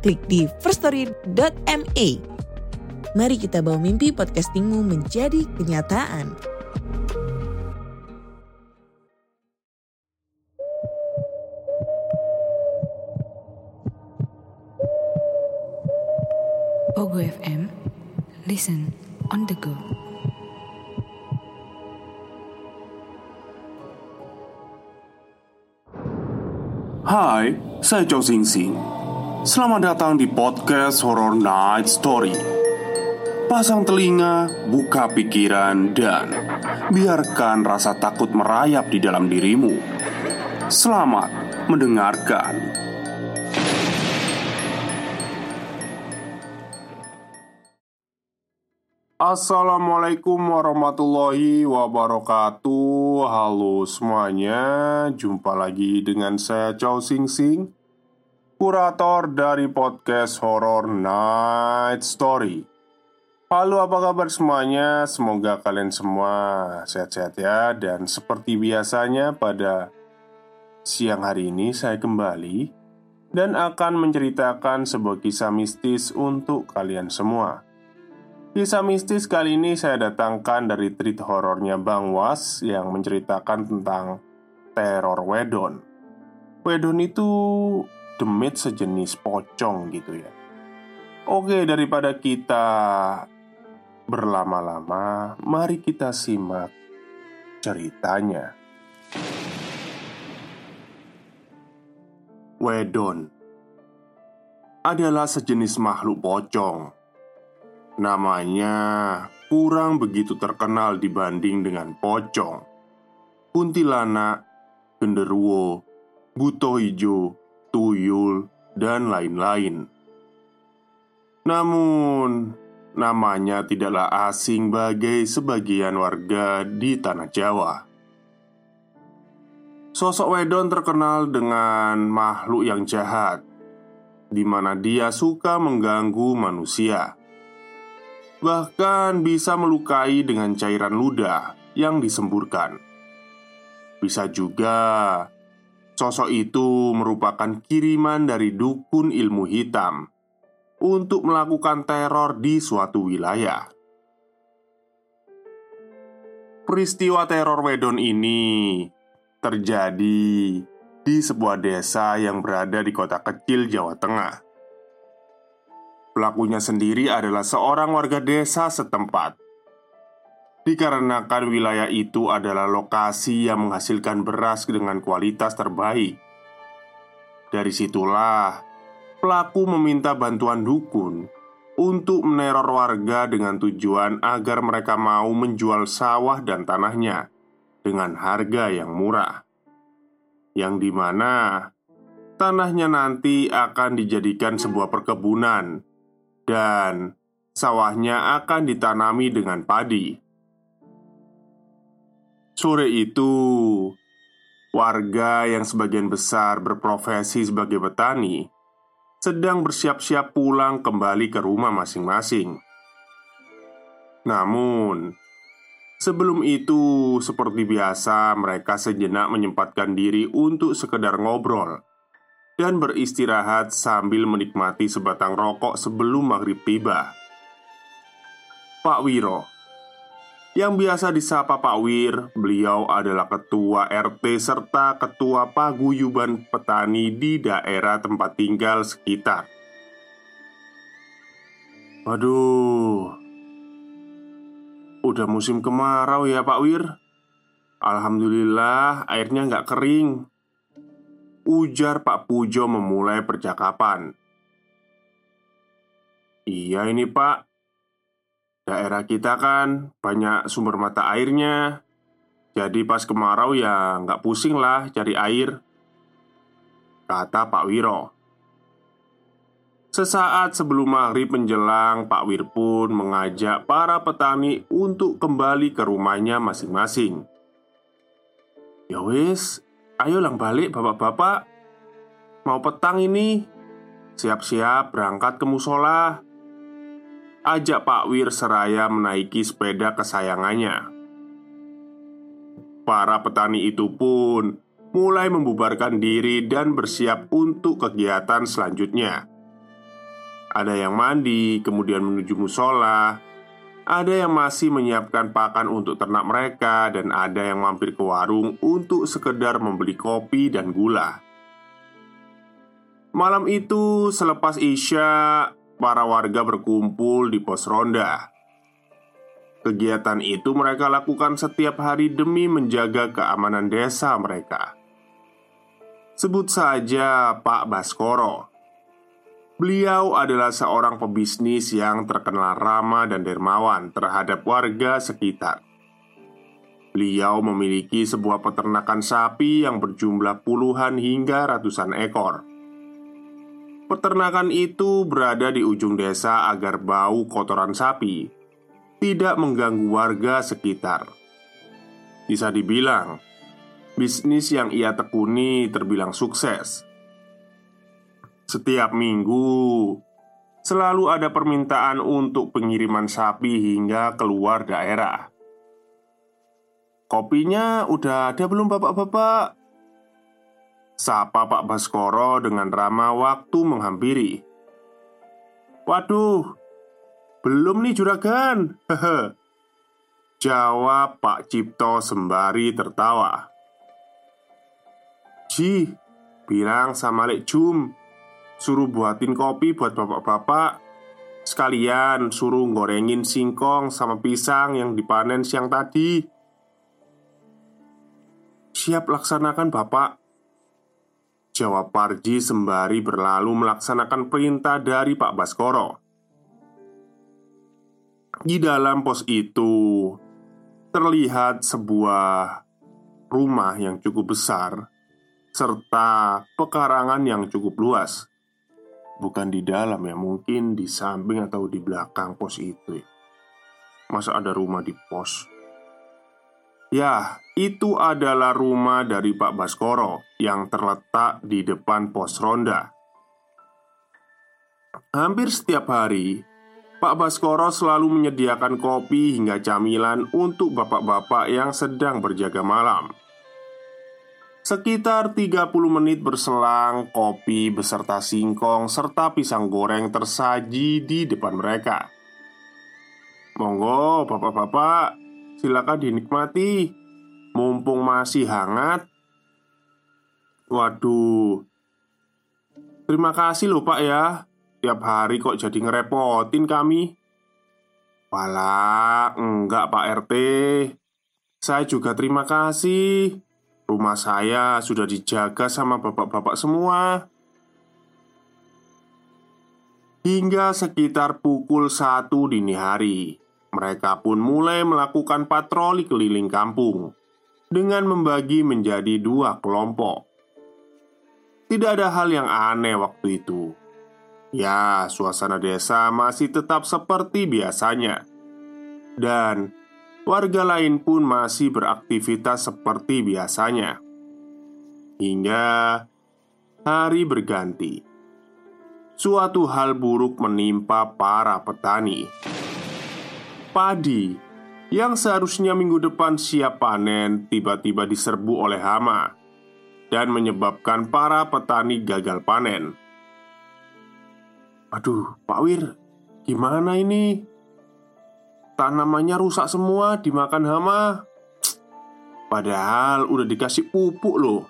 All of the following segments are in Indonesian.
klik di firststory.me. Mari kita bawa mimpi podcastingmu menjadi kenyataan. Pogo FM, listen on the go. Hai, saya Chow Sing Sing. Selamat datang di podcast Horror Night Story. Pasang telinga, buka pikiran, dan biarkan rasa takut merayap di dalam dirimu. Selamat mendengarkan. Assalamualaikum warahmatullahi wabarakatuh Halo semuanya Jumpa lagi dengan saya Chow Sing Sing Kurator dari podcast Horror Night Story. Halo apa kabar semuanya? Semoga kalian semua sehat-sehat ya. Dan seperti biasanya pada siang hari ini saya kembali Dan akan menceritakan sebuah kisah mistis untuk kalian semua. Kisah mistis kali ini saya datangkan dari treat horornya Bang Was yang menceritakan tentang teror wedon. Wedon itu demit sejenis pocong gitu ya. Oke, daripada kita berlama-lama, mari kita simak ceritanya. Wedon adalah sejenis makhluk pocong Namanya kurang begitu terkenal dibanding dengan pocong, kuntilanak, genderuwo, buto hijau, tuyul, dan lain-lain. Namun, namanya tidaklah asing bagi sebagian warga di tanah Jawa. Sosok Wedon terkenal dengan makhluk yang jahat, di mana dia suka mengganggu manusia bahkan bisa melukai dengan cairan ludah yang disemburkan. Bisa juga sosok itu merupakan kiriman dari dukun ilmu hitam untuk melakukan teror di suatu wilayah. Peristiwa teror Wedon ini terjadi di sebuah desa yang berada di kota kecil Jawa Tengah. Pelakunya sendiri adalah seorang warga desa setempat. Dikarenakan wilayah itu adalah lokasi yang menghasilkan beras dengan kualitas terbaik. Dari situlah pelaku meminta bantuan dukun untuk meneror warga dengan tujuan agar mereka mau menjual sawah dan tanahnya dengan harga yang murah, yang di mana tanahnya nanti akan dijadikan sebuah perkebunan dan sawahnya akan ditanami dengan padi. Sore itu, warga yang sebagian besar berprofesi sebagai petani sedang bersiap-siap pulang kembali ke rumah masing-masing. Namun, sebelum itu, seperti biasa, mereka sejenak menyempatkan diri untuk sekedar ngobrol dan beristirahat sambil menikmati sebatang rokok sebelum maghrib tiba. Pak Wiro yang biasa disapa Pak Wir, beliau adalah ketua RT serta ketua paguyuban petani di daerah tempat tinggal sekitar. Waduh, udah musim kemarau ya Pak Wir. Alhamdulillah airnya nggak kering Ujar Pak Pujo memulai percakapan Iya ini pak Daerah kita kan banyak sumber mata airnya Jadi pas kemarau ya nggak pusing lah cari air Kata Pak Wiro Sesaat sebelum maghrib menjelang, Pak Wir pun mengajak para petani untuk kembali ke rumahnya masing-masing. Ya wis, ayo lang balik bapak-bapak. Mau petang ini, siap-siap berangkat ke musola. Ajak Pak Wir seraya menaiki sepeda kesayangannya. Para petani itu pun mulai membubarkan diri dan bersiap untuk kegiatan selanjutnya. Ada yang mandi, kemudian menuju musola. Ada yang masih menyiapkan pakan untuk ternak mereka, dan ada yang mampir ke warung untuk sekedar membeli kopi dan gula. Malam itu, selepas Isya, para warga berkumpul di pos ronda. Kegiatan itu mereka lakukan setiap hari demi menjaga keamanan desa mereka. Sebut saja Pak Baskoro Beliau adalah seorang pebisnis yang terkenal ramah dan dermawan terhadap warga sekitar. Beliau memiliki sebuah peternakan sapi yang berjumlah puluhan hingga ratusan ekor. Peternakan itu berada di ujung desa agar bau kotoran sapi tidak mengganggu warga sekitar. Bisa dibilang, bisnis yang ia tekuni terbilang sukses setiap minggu selalu ada permintaan untuk pengiriman sapi hingga keluar daerah. Kopinya udah ada belum bapak-bapak? Sapa Pak Baskoro dengan ramah waktu menghampiri. Waduh, belum nih juragan. Hehe. Jawab Pak Cipto sembari tertawa. Ji, bilang sama Lek Jum. Suruh buatin kopi buat bapak-bapak. Sekalian suruh gorengin singkong sama pisang yang dipanen siang tadi. Siap laksanakan bapak Jawab Parji sembari berlalu melaksanakan perintah dari Pak Baskoro Di dalam pos itu Terlihat sebuah rumah yang cukup besar Serta pekarangan yang cukup luas Bukan di dalam ya, mungkin di samping atau di belakang pos itu ya. Masa ada rumah di pos? Ya, itu adalah rumah dari Pak Baskoro yang terletak di depan pos ronda. Hampir setiap hari, Pak Baskoro selalu menyediakan kopi hingga camilan untuk bapak-bapak yang sedang berjaga malam. Sekitar 30 menit berselang, kopi beserta singkong serta pisang goreng tersaji di depan mereka. Monggo, bapak-bapak, silakan dinikmati. Mumpung masih hangat. Waduh, terima kasih loh, Pak ya. Tiap hari kok jadi ngerepotin kami. Walah, enggak, Pak RT. Saya juga terima kasih. Rumah saya sudah dijaga sama bapak-bapak semua Hingga sekitar pukul satu dini hari Mereka pun mulai melakukan patroli keliling kampung Dengan membagi menjadi dua kelompok Tidak ada hal yang aneh waktu itu Ya, suasana desa masih tetap seperti biasanya Dan warga lain pun masih beraktivitas seperti biasanya. Hingga hari berganti, suatu hal buruk menimpa para petani. Padi yang seharusnya minggu depan siap panen tiba-tiba diserbu oleh hama dan menyebabkan para petani gagal panen. Aduh, Pak Wir, gimana ini? Tanamannya rusak semua dimakan hama Padahal udah dikasih pupuk loh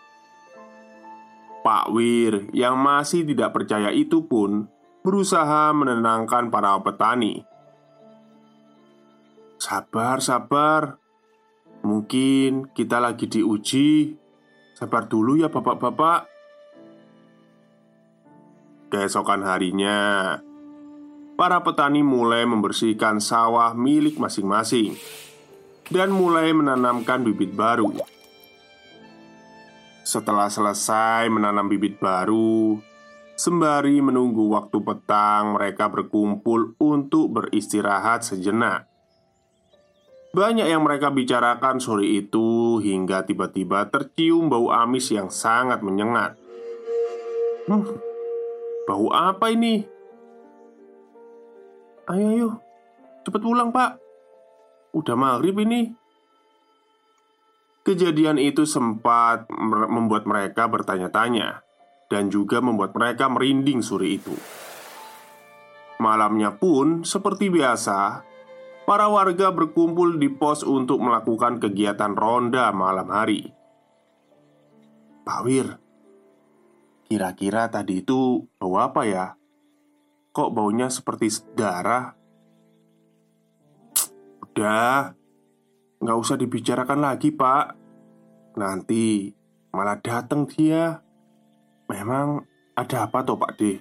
Pak Wir yang masih tidak percaya itu pun Berusaha menenangkan para petani Sabar, sabar Mungkin kita lagi diuji Sabar dulu ya bapak-bapak Keesokan harinya para petani mulai membersihkan sawah milik masing-masing dan mulai menanamkan bibit baru. Setelah selesai menanam bibit baru, Sembari menunggu waktu petang, mereka berkumpul untuk beristirahat sejenak. Banyak yang mereka bicarakan sore itu hingga tiba-tiba tercium bau amis yang sangat menyengat. Hmm, bau apa ini? Ayo, ayo, cepet pulang, Pak. Udah maghrib ini. Kejadian itu sempat membuat mereka bertanya-tanya dan juga membuat mereka merinding sore itu. Malamnya pun, seperti biasa, para warga berkumpul di pos untuk melakukan kegiatan ronda malam hari. Pak Wir, kira-kira tadi itu bau apa ya? Kok baunya seperti darah? Udah, nggak usah dibicarakan lagi, Pak. Nanti malah datang dia. Memang ada apa tuh Pak D?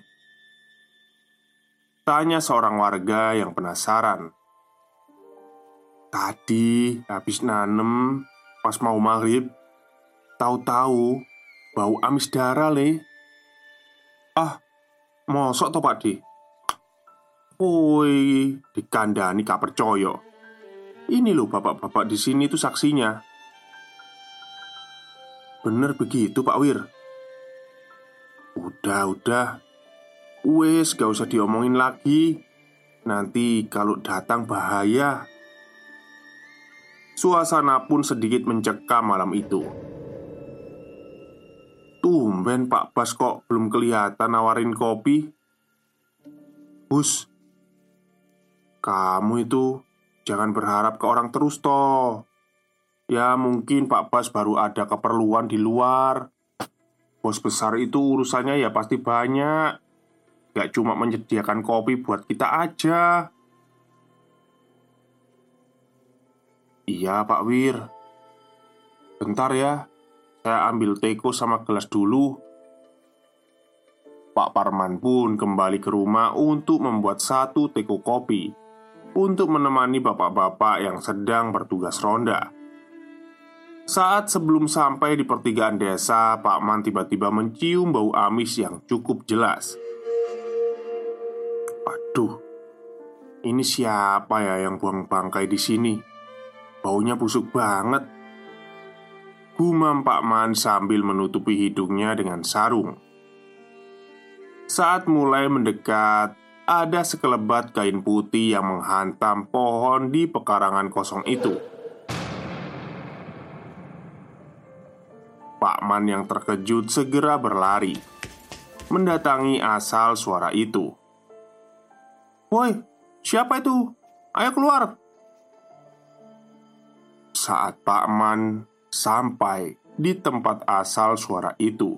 Tanya seorang warga yang penasaran Tadi habis nanem pas mau maghrib Tahu-tahu bau amis darah le. Ah, mosok toh Pak D? Woi, dikandani gak percaya. Ini loh bapak-bapak di sini tuh saksinya. Bener begitu Pak Wir? Udah, udah. Wes, gak usah diomongin lagi. Nanti kalau datang bahaya Suasana pun sedikit mencekam malam itu. Tumben Pak Bas kok belum kelihatan nawarin kopi. Bus Kamu itu Jangan berharap ke orang terus toh. Ya mungkin Pak Bas baru ada keperluan di luar. Bos besar itu urusannya ya pasti banyak. Gak cuma menyediakan kopi buat kita aja Iya Pak Wir Bentar ya Saya ambil teko sama gelas dulu Pak Parman pun kembali ke rumah untuk membuat satu teko kopi Untuk menemani bapak-bapak yang sedang bertugas ronda saat sebelum sampai di pertigaan desa, Pak Man tiba-tiba mencium bau amis yang cukup jelas. Aduh, ini siapa ya yang buang bangkai di sini? Baunya busuk banget. Gumam Pak Man sambil menutupi hidungnya dengan sarung. Saat mulai mendekat, ada sekelebat kain putih yang menghantam pohon di pekarangan kosong itu. Pak Man yang terkejut segera berlari Mendatangi asal suara itu Woi, siapa itu? Ayo keluar Saat Pak Man sampai di tempat asal suara itu.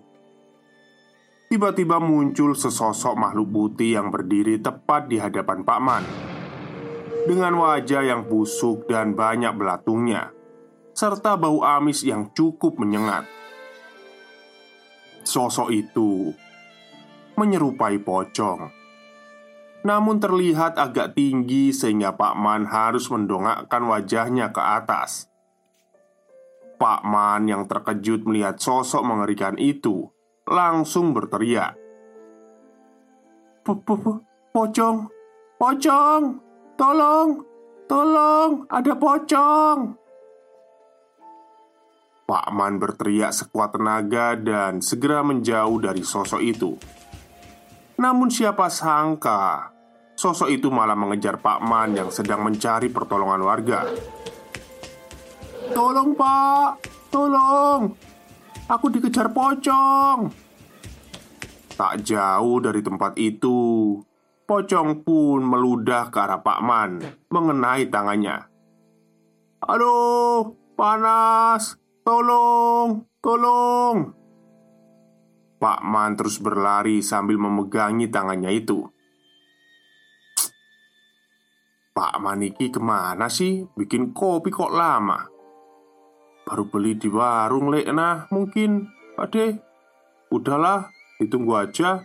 Tiba-tiba muncul sesosok makhluk putih yang berdiri tepat di hadapan Pak Man. Dengan wajah yang busuk dan banyak belatungnya Serta bau amis yang cukup menyengat. Sosok itu menyerupai pocong Namun terlihat agak tinggi sehingga Pak Man harus mendongakkan wajahnya ke atas Pak Man yang terkejut melihat sosok mengerikan itu Langsung berteriak Pocong Pocong Tolong Tolong Ada pocong Pak Man berteriak sekuat tenaga dan segera menjauh dari sosok itu. Namun, siapa sangka sosok itu malah mengejar Pak Man yang sedang mencari pertolongan warga. "Tolong, Pak! Tolong! Aku dikejar pocong!" Tak jauh dari tempat itu, pocong pun meludah ke arah Pak Man, mengenai tangannya. "Aduh, panas! Tolong, tolong Pak Man terus berlari sambil memegangi tangannya itu Pak Maniki ke mana sih? Bikin kopi kok lama? Baru beli di warung Lekna mungkin Ade Udahlah, ditunggu aja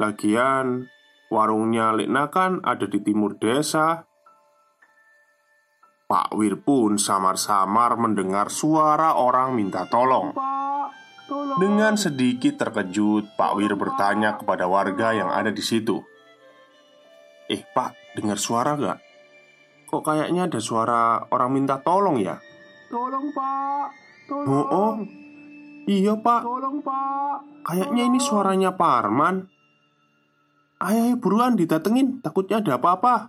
Lagian warungnya Lekna kan ada di timur desa Pak Wir pun samar-samar mendengar suara orang minta tolong. Dengan sedikit terkejut, Pak Wir bertanya kepada warga yang ada di situ. Eh, Pak, dengar suara gak? Kok kayaknya ada suara orang minta tolong ya? Tolong pak Tolong Oh, oh. Iya, Pak. Tolong pak Kayaknya ini suaranya Pak Arman. Ayo, ayo buruan didatengin, takutnya ada apa-apa.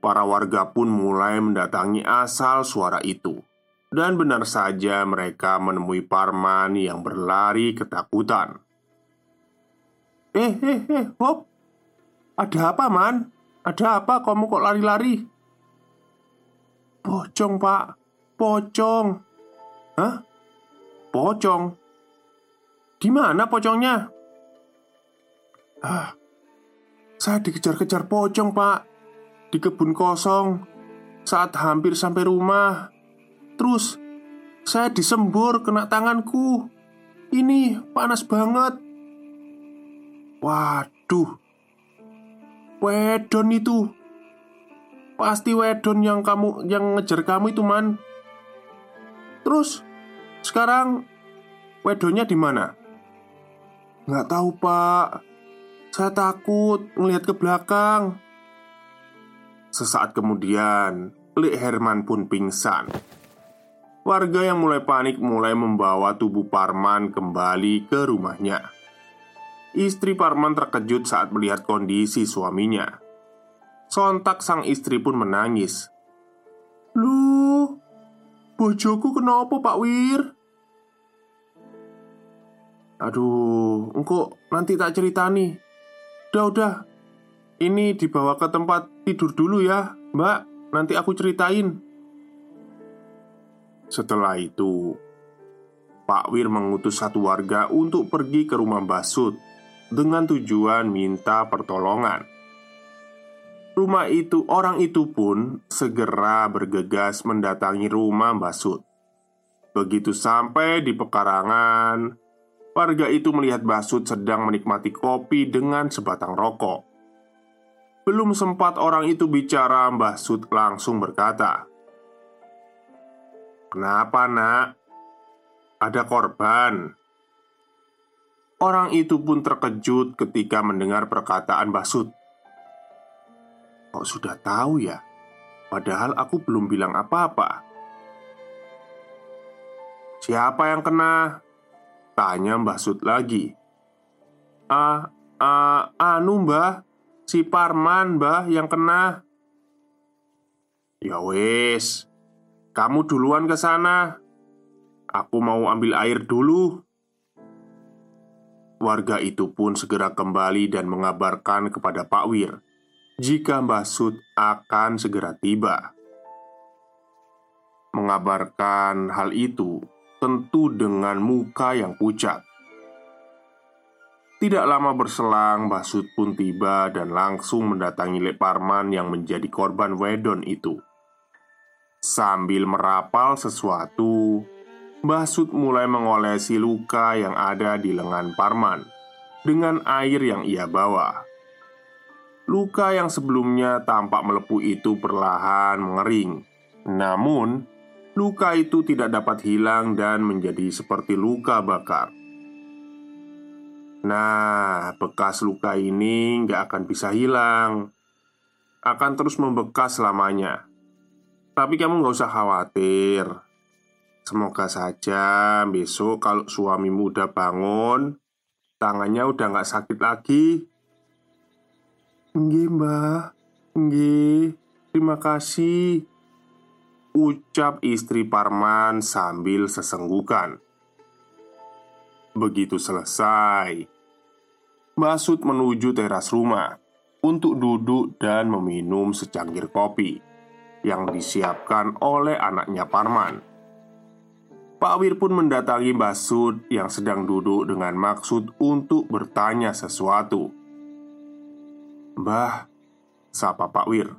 Para warga pun mulai mendatangi asal suara itu. Dan benar saja mereka menemui Parman yang berlari ketakutan. Eh, eh, eh, Bob. Ada apa, Man? Ada apa kamu kok lari-lari? Pocong, Pak. Pocong. Hah? Pocong? Di mana pocongnya? Ah, saya dikejar-kejar pocong, Pak. Di kebun kosong. Saat hampir sampai rumah. Terus, saya disembur kena tanganku. Ini panas banget. Waduh. Wedon itu. Pasti wedon yang kamu yang ngejar kamu itu, Man. Terus, sekarang wedonnya di mana? Nggak tahu, Pak. Saya takut melihat ke belakang. Sesaat kemudian, Lik Herman pun pingsan. Warga yang mulai panik mulai membawa tubuh Parman kembali ke rumahnya. Istri Parman terkejut saat melihat kondisi suaminya. Sontak sang istri pun menangis. Lu, bojoku kenapa Pak Wir? Aduh, engkau nanti tak cerita nih. Udah, udah. Ini dibawa ke tempat tidur dulu ya, Mbak. Nanti aku ceritain. Setelah itu, Pak Wir mengutus satu warga untuk pergi ke rumah Mbah Sud dengan tujuan minta pertolongan. Rumah itu, orang itu pun segera bergegas mendatangi rumah Mbah Sud. Begitu sampai di pekarangan, warga itu melihat Mbah Sud sedang menikmati kopi dengan sebatang rokok. Belum sempat orang itu bicara, Mbah Sud langsung berkata, "Kenapa, Nak? Ada korban?" Orang itu pun terkejut ketika mendengar perkataan Mbah Sud. Kok sudah tahu ya? Padahal aku belum bilang apa-apa. Siapa yang kena? Tanya Mbah Sud lagi. Ah, ah, anu mbah Si Parman mbah yang kena Ya wes Kamu duluan ke sana Aku mau ambil air dulu Warga itu pun segera kembali dan mengabarkan kepada Pak Wir Jika Mbah Sud akan segera tiba Mengabarkan hal itu tentu dengan muka yang pucat tidak lama berselang, Mbah Sud pun tiba dan langsung mendatangi Lek Parman yang menjadi korban wedon itu. Sambil merapal sesuatu, Mbah Sud mulai mengolesi luka yang ada di lengan Parman dengan air yang ia bawa. Luka yang sebelumnya tampak melepuh itu perlahan mengering. Namun, luka itu tidak dapat hilang dan menjadi seperti luka bakar. Nah, bekas luka ini nggak akan bisa hilang Akan terus membekas selamanya Tapi kamu nggak usah khawatir Semoga saja besok kalau suamimu udah bangun Tangannya udah nggak sakit lagi Nggih mbah. Nggih. Terima kasih. Ucap istri Parman sambil sesenggukan. Begitu selesai, Masud menuju teras rumah untuk duduk dan meminum secangkir kopi yang disiapkan oleh anaknya Parman. Pak Wir pun mendatangi Mbah Sud yang sedang duduk dengan maksud untuk bertanya sesuatu. Mbah, sapa Pak Wir.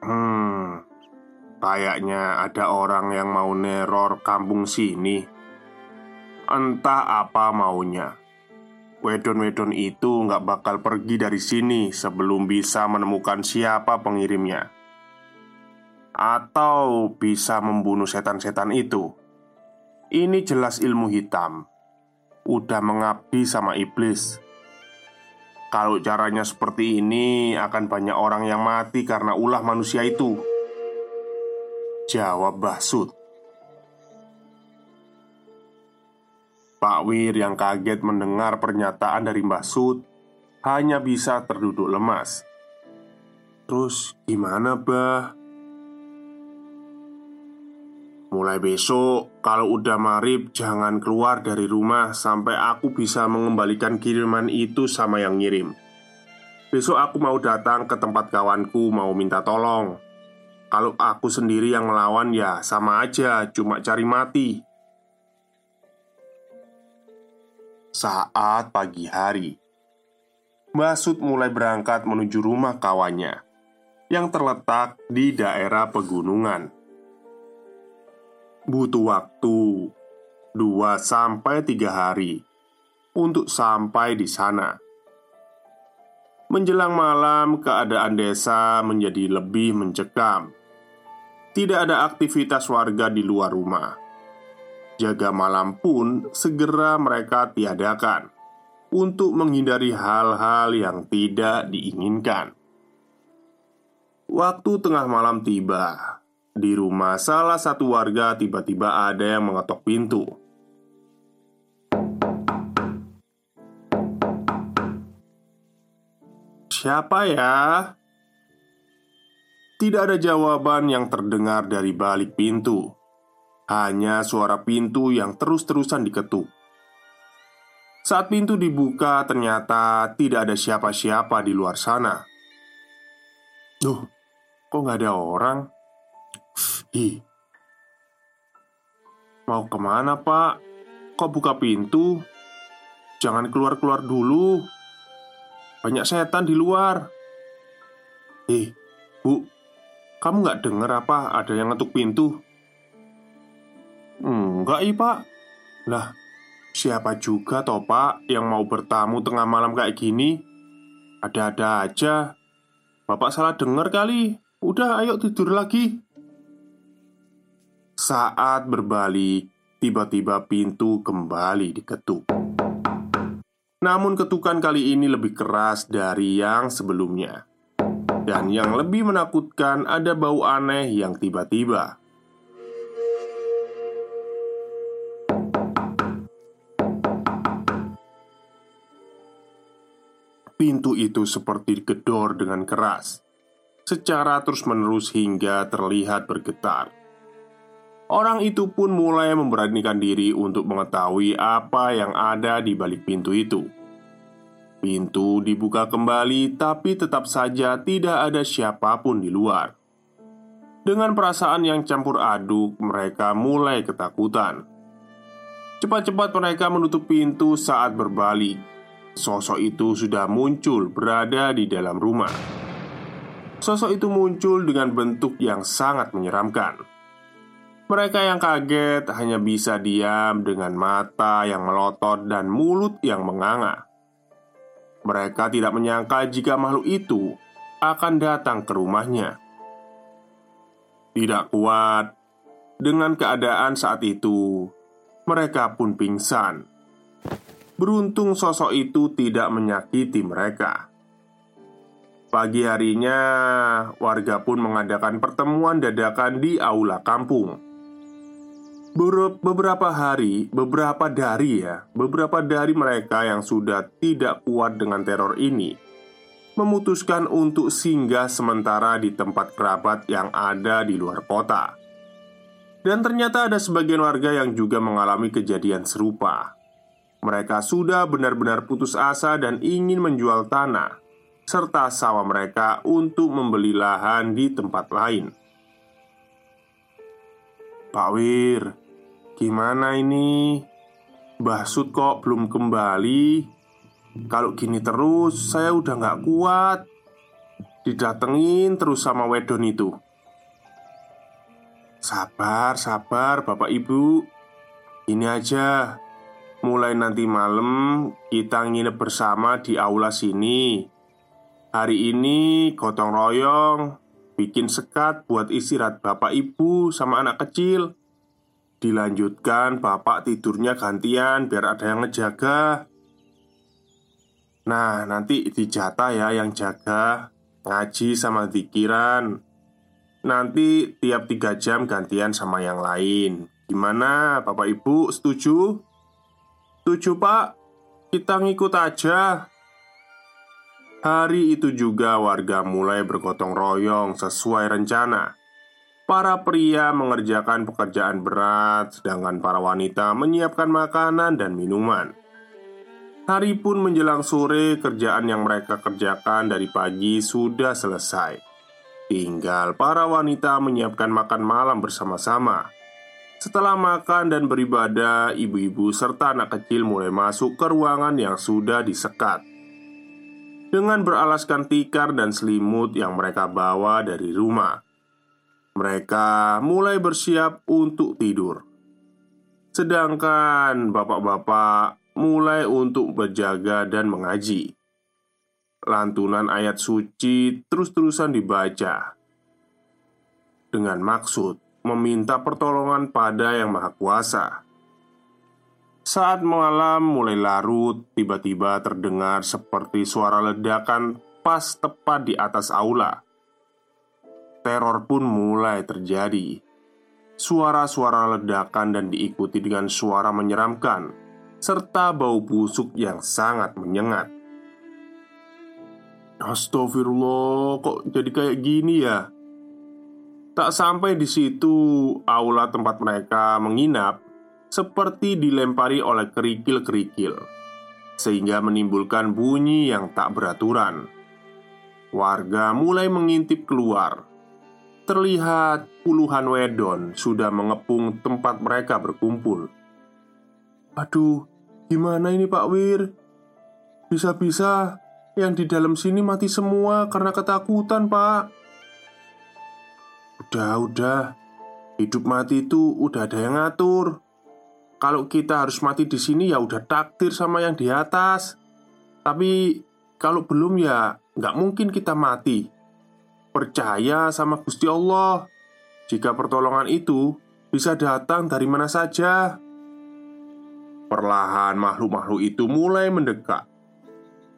Hmm, kayaknya ada orang yang mau neror kampung sini. Entah apa maunya. Wedon-wedon itu nggak bakal pergi dari sini sebelum bisa menemukan siapa pengirimnya. Atau bisa membunuh setan-setan itu. Ini jelas ilmu hitam. Udah mengabdi sama iblis Kalau caranya seperti ini Akan banyak orang yang mati karena ulah manusia itu. Jawab Basud Pak Wir yang kaget mendengar pernyataan dari Mbah Sud Hanya bisa terduduk lemas. Terus gimana bah? Mulai besok, kalau udah marib, jangan keluar dari rumah sampai aku bisa mengembalikan kiriman itu sama yang ngirim. Besok aku mau datang ke tempat kawanku, mau minta tolong. Kalau aku sendiri yang melawan, ya sama aja, cuma cari mati. Saat pagi hari, Mbak mulai berangkat menuju rumah kawannya yang terletak di daerah pegunungan butuh waktu 2 sampai 3 hari untuk sampai di sana. Menjelang malam, keadaan desa menjadi lebih mencekam. Tidak ada aktivitas warga di luar rumah. Jaga malam pun segera mereka tiadakan untuk menghindari hal-hal yang tidak diinginkan. Waktu tengah malam tiba, di rumah salah satu warga tiba-tiba ada yang mengetok pintu. Siapa ya? Tidak ada jawaban yang terdengar dari balik pintu. Hanya suara pintu yang terus-terusan diketuk. Saat pintu dibuka, ternyata tidak ada siapa-siapa di luar sana. Duh, kok nggak ada orang? Ih Mau ke mana pak? Kok buka pintu? Jangan keluar-keluar dulu Banyak setan di luar Eh, bu Kamu nggak dengar apa ada yang ngetuk pintu? Enggak, i pak Lah, siapa juga toh pak Yang mau bertamu tengah malam kayak gini? Ada-ada aja Bapak salah dengar kali Udah, ayo tidur lagi saat berbalik, tiba-tiba pintu kembali diketuk. Namun, ketukan kali ini lebih keras dari yang sebelumnya, dan yang lebih menakutkan ada bau aneh yang tiba-tiba. Pintu itu seperti digedor dengan keras, secara terus-menerus hingga terlihat bergetar. Orang itu pun mulai memberanikan diri untuk mengetahui apa yang ada di balik pintu itu. Pintu dibuka kembali, tapi tetap saja tidak ada siapa pun di luar. Dengan perasaan yang campur aduk, mereka mulai ketakutan. Cepat-cepat mereka menutup pintu saat berbalik. Sosok itu sudah muncul berada di dalam rumah. Sosok itu muncul dengan bentuk yang sangat menyeramkan. Mereka yang kaget hanya bisa diam dengan mata yang melotot dan mulut yang menganga. Mereka tidak menyangka jika makhluk itu akan datang ke rumahnya. Tidak kuat dengan keadaan saat itu, mereka pun pingsan. Beruntung sosok itu tidak menyakiti mereka. Pagi harinya, warga pun mengadakan pertemuan dadakan di aula kampung beberapa hari, beberapa dari ya, beberapa dari mereka yang sudah tidak kuat dengan teror ini memutuskan untuk singgah sementara di tempat kerabat yang ada di luar kota. Dan ternyata ada sebagian warga yang juga mengalami kejadian serupa. Mereka sudah benar-benar putus asa dan ingin menjual tanah serta sawah mereka untuk membeli lahan di tempat lain. Pak Wir, Gimana ini? Mbah Sud kok belum kembali? Kalau gini terus, saya udah gak kuat. Didatengin terus sama wedon itu. Sabar, sabar Bapak Ibu. Ini aja. Mulai nanti malam kita nginep bersama di aula sini. Hari ini gotong royong Bikin sekat buat istirahat Bapak Ibu sama anak kecil. Dilanjutkan bapak tidurnya gantian biar ada yang ngejaga. Nah nanti dijatah ya yang jaga Ngaji sama zikiran. Nanti tiap tiga jam gantian sama yang lain. Gimana Bapak Ibu setuju? Setuju Pak? Kita ngikut aja Hari itu juga warga mulai bergotong royong sesuai rencana. Para pria mengerjakan pekerjaan berat, sedangkan para wanita menyiapkan makanan dan minuman. Hari pun menjelang sore, kerjaan yang mereka kerjakan dari pagi sudah selesai. Tinggal para wanita menyiapkan makan malam bersama-sama. Setelah makan dan beribadah, ibu-ibu serta anak kecil mulai masuk ke ruangan yang sudah disekat dengan beralaskan tikar dan selimut yang mereka bawa dari rumah. Mereka mulai bersiap untuk tidur, sedangkan bapak-bapak mulai untuk berjaga dan mengaji. Lantunan ayat suci terus-terusan dibaca dengan maksud meminta pertolongan pada Yang Maha Kuasa. Saat malam mulai larut, tiba-tiba terdengar seperti suara ledakan pas tepat di atas aula. Teror pun mulai terjadi. Suara-suara ledakan dan diikuti dengan suara menyeramkan, serta bau busuk yang sangat menyengat. Astagfirullah, kok jadi kayak gini ya? Tak sampai di situ, aula tempat mereka menginap seperti dilempari oleh kerikil-kerikil, sehingga menimbulkan bunyi yang tak beraturan. Warga mulai mengintip keluar. Terlihat puluhan wedon sudah mengepung tempat mereka berkumpul. Aduh, gimana ini Pak Wir? Bisa-bisa yang di dalam sini mati semua karena ketakutan, Pak. Udah, udah. Hidup mati itu udah ada yang ngatur. Kalau kita harus mati di sini ya udah takdir sama yang di atas. Tapi kalau belum ya nggak mungkin kita mati. Percaya sama Gusti Allah. Jika pertolongan itu bisa datang dari mana saja. Perlahan makhluk-makhluk itu mulai mendekat.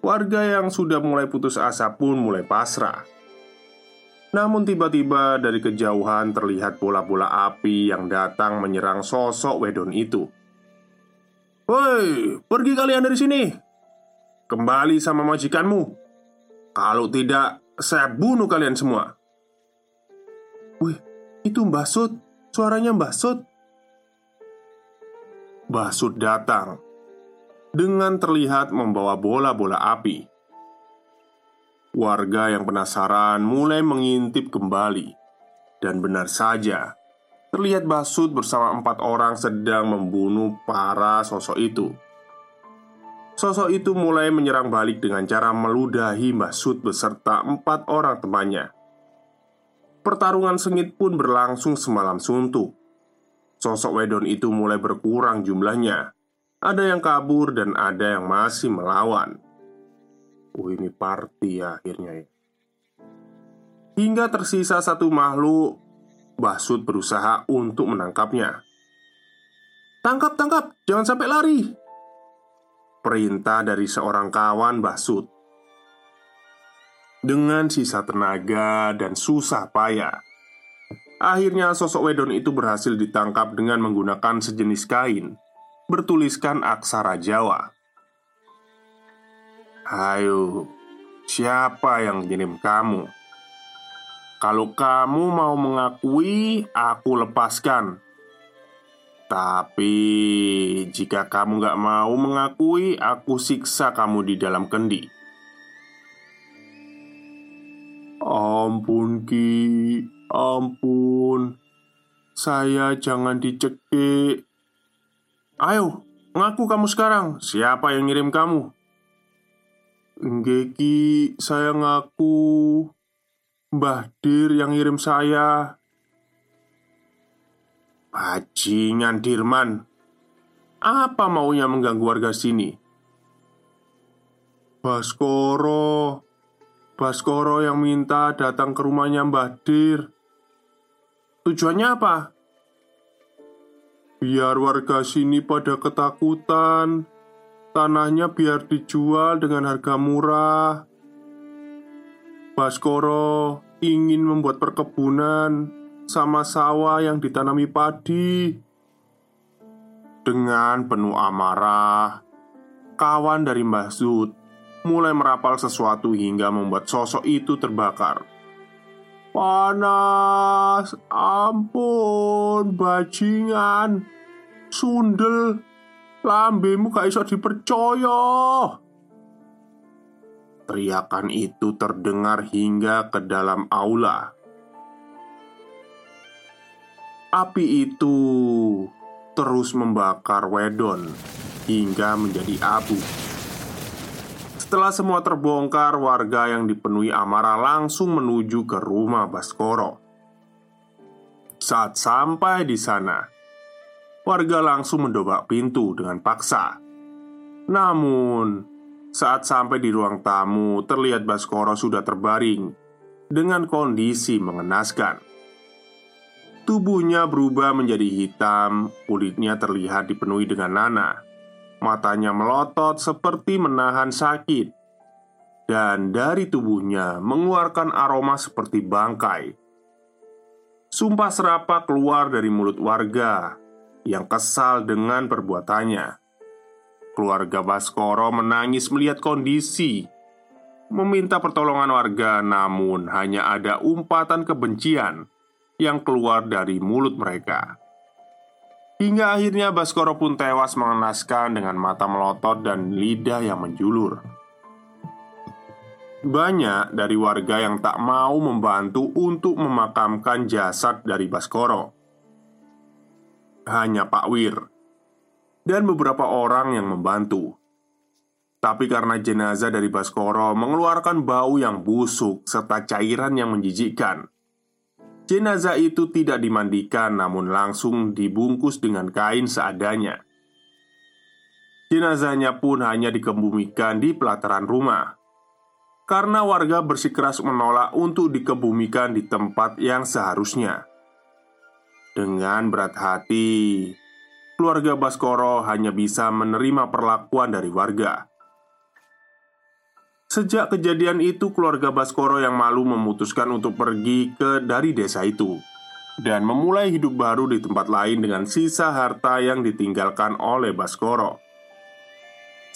Warga yang sudah mulai putus asa pun mulai pasrah. Namun tiba-tiba dari kejauhan terlihat bola-bola api yang datang menyerang sosok wedon itu. "Woi, pergi kalian dari sini! Kembali sama majikanmu. Kalau tidak, saya bunuh kalian semua." Wih, itu Mbah Sud. Suaranya Mbah Sud. Mbah Sud datang dengan terlihat membawa bola-bola api. Warga yang penasaran mulai mengintip kembali. Dan benar saja Terlihat Basud bersama empat orang sedang membunuh para sosok itu. Sosok itu mulai menyerang balik dengan cara meludahi Basud beserta empat orang temannya. Pertarungan sengit pun berlangsung semalam suntuk. Sosok Wedon itu mulai berkurang jumlahnya. Ada yang kabur dan ada yang masih melawan Oh ini party ya akhirnya ya. Hingga tersisa satu makhluk Basud berusaha untuk menangkapnya. Tangkap, tangkap, jangan sampai lari. Perintah dari seorang kawan Basud Dengan sisa tenaga dan susah payah. Akhirnya sosok wedon itu berhasil ditangkap dengan menggunakan sejenis kain Bertuliskan aksara Jawa Ayo, siapa yang kirim kamu? Kalau kamu mau mengakui, aku lepaskan. Tapi jika kamu gak mau mengakui, aku siksa kamu di dalam kendi. Ampun Ki, ampun Saya jangan dicekik Ayo, ngaku kamu sekarang Siapa yang ngirim kamu? Geki, saya ngaku Mbah Dir yang ngirim saya Bajingan Dirman Apa maunya mengganggu warga sini? Baskoro Baskoro yang minta datang ke rumahnya Mbah Dir Tujuannya apa? Biar warga sini pada ketakutan. Tanahnya biar dijual dengan harga murah. Baskoro ingin membuat perkebunan sama sawah yang ditanami padi. Dengan penuh amarah, kawan dari Mbah Zud mulai merapal sesuatu hingga membuat sosok itu terbakar. Panas, ampun, bajingan, sundel, lambemu gak iso dipercaya. Teriakan itu terdengar hingga ke dalam aula. Api itu terus membakar Wedon hingga menjadi abu. Setelah semua terbongkar, warga yang dipenuhi amarah langsung menuju ke rumah Baskoro. Saat sampai di sana, warga langsung mendobrak pintu dengan paksa. Namun, saat sampai di ruang tamu, terlihat Baskoro sudah terbaring dengan kondisi mengenaskan. Tubuhnya berubah menjadi hitam, kulitnya terlihat dipenuhi dengan nanah. Matanya melotot seperti menahan sakit, dan dari tubuhnya mengeluarkan aroma seperti bangkai. Sumpah serapa keluar dari mulut warga yang kesal dengan perbuatannya. Keluarga Baskoro menangis melihat kondisi. Meminta pertolongan warga namun hanya ada umpatan kebencian Yang keluar dari mulut mereka. Hingga akhirnya Baskoro pun tewas mengenaskan dengan mata melotot dan lidah yang menjulur. Banyak dari warga yang tak mau membantu untuk memakamkan jasad dari Baskoro Hanya Pak Wir dan beberapa orang yang membantu. Tapi karena jenazah dari Baskoro mengeluarkan bau yang busuk serta cairan yang menjijikkan, jenazah itu tidak dimandikan namun langsung dibungkus dengan kain seadanya. Jenazahnya pun hanya dikebumikan di pelataran rumah karena warga bersikeras menolak untuk dikebumikan di tempat yang seharusnya. Dengan berat hati, keluarga Baskoro hanya bisa menerima perlakuan dari warga. Sejak kejadian itu, keluarga Baskoro yang malu memutuskan untuk pergi ke dari desa itu dan memulai hidup baru di tempat lain dengan sisa harta yang ditinggalkan oleh Baskoro.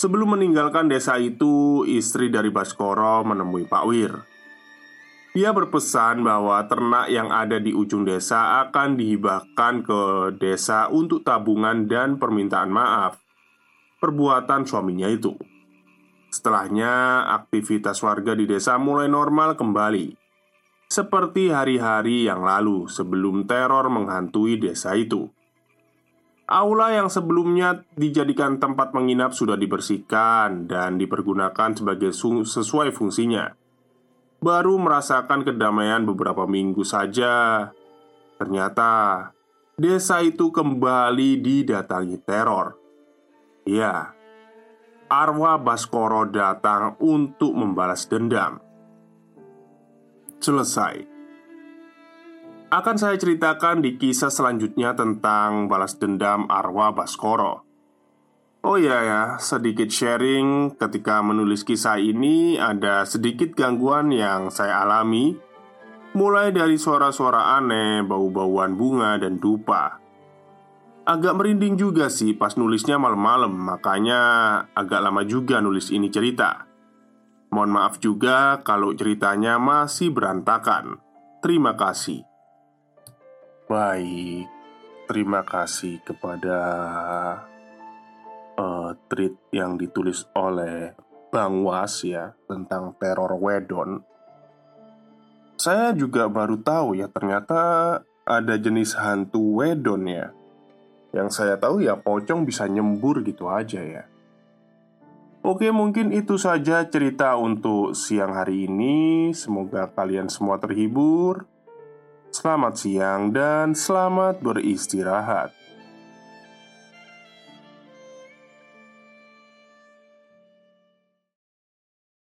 Sebelum meninggalkan desa itu, istri dari Baskoro menemui Pak Wir ia berpesan bahwa ternak yang ada di ujung desa akan dihibahkan ke desa untuk tabungan dan permintaan maaf perbuatan suaminya itu. Setelahnya, aktivitas warga di desa mulai normal kembali, seperti hari-hari yang lalu sebelum teror menghantui desa itu. Aula yang sebelumnya dijadikan tempat menginap sudah dibersihkan dan dipergunakan sebagai sesuai fungsinya baru merasakan kedamaian beberapa minggu saja. Ternyata desa itu kembali didatangi teror. Ya, arwah Baskoro datang untuk membalas dendam. Selesai. Akan saya ceritakan di kisah selanjutnya tentang balas dendam arwah Baskoro. Oh iya ya, sedikit sharing. Ketika menulis kisah ini ada sedikit gangguan yang saya alami. Mulai dari suara-suara aneh, bau-bauan bunga, dan dupa. Agak merinding juga sih pas nulisnya malam-malam Makanya agak lama juga nulis ini cerita. Mohon maaf juga kalau ceritanya masih berantakan. Terima kasih. Baik, terima kasih kepada uh, tweet yang ditulis oleh Bang Was ya tentang teror Wedon. Saya juga baru tahu ya ternyata ada jenis hantu Wedon ya. Yang saya tahu ya pocong bisa nyembur gitu aja ya. Oke, mungkin itu saja cerita untuk siang hari ini. Semoga kalian semua terhibur. Selamat siang dan selamat beristirahat.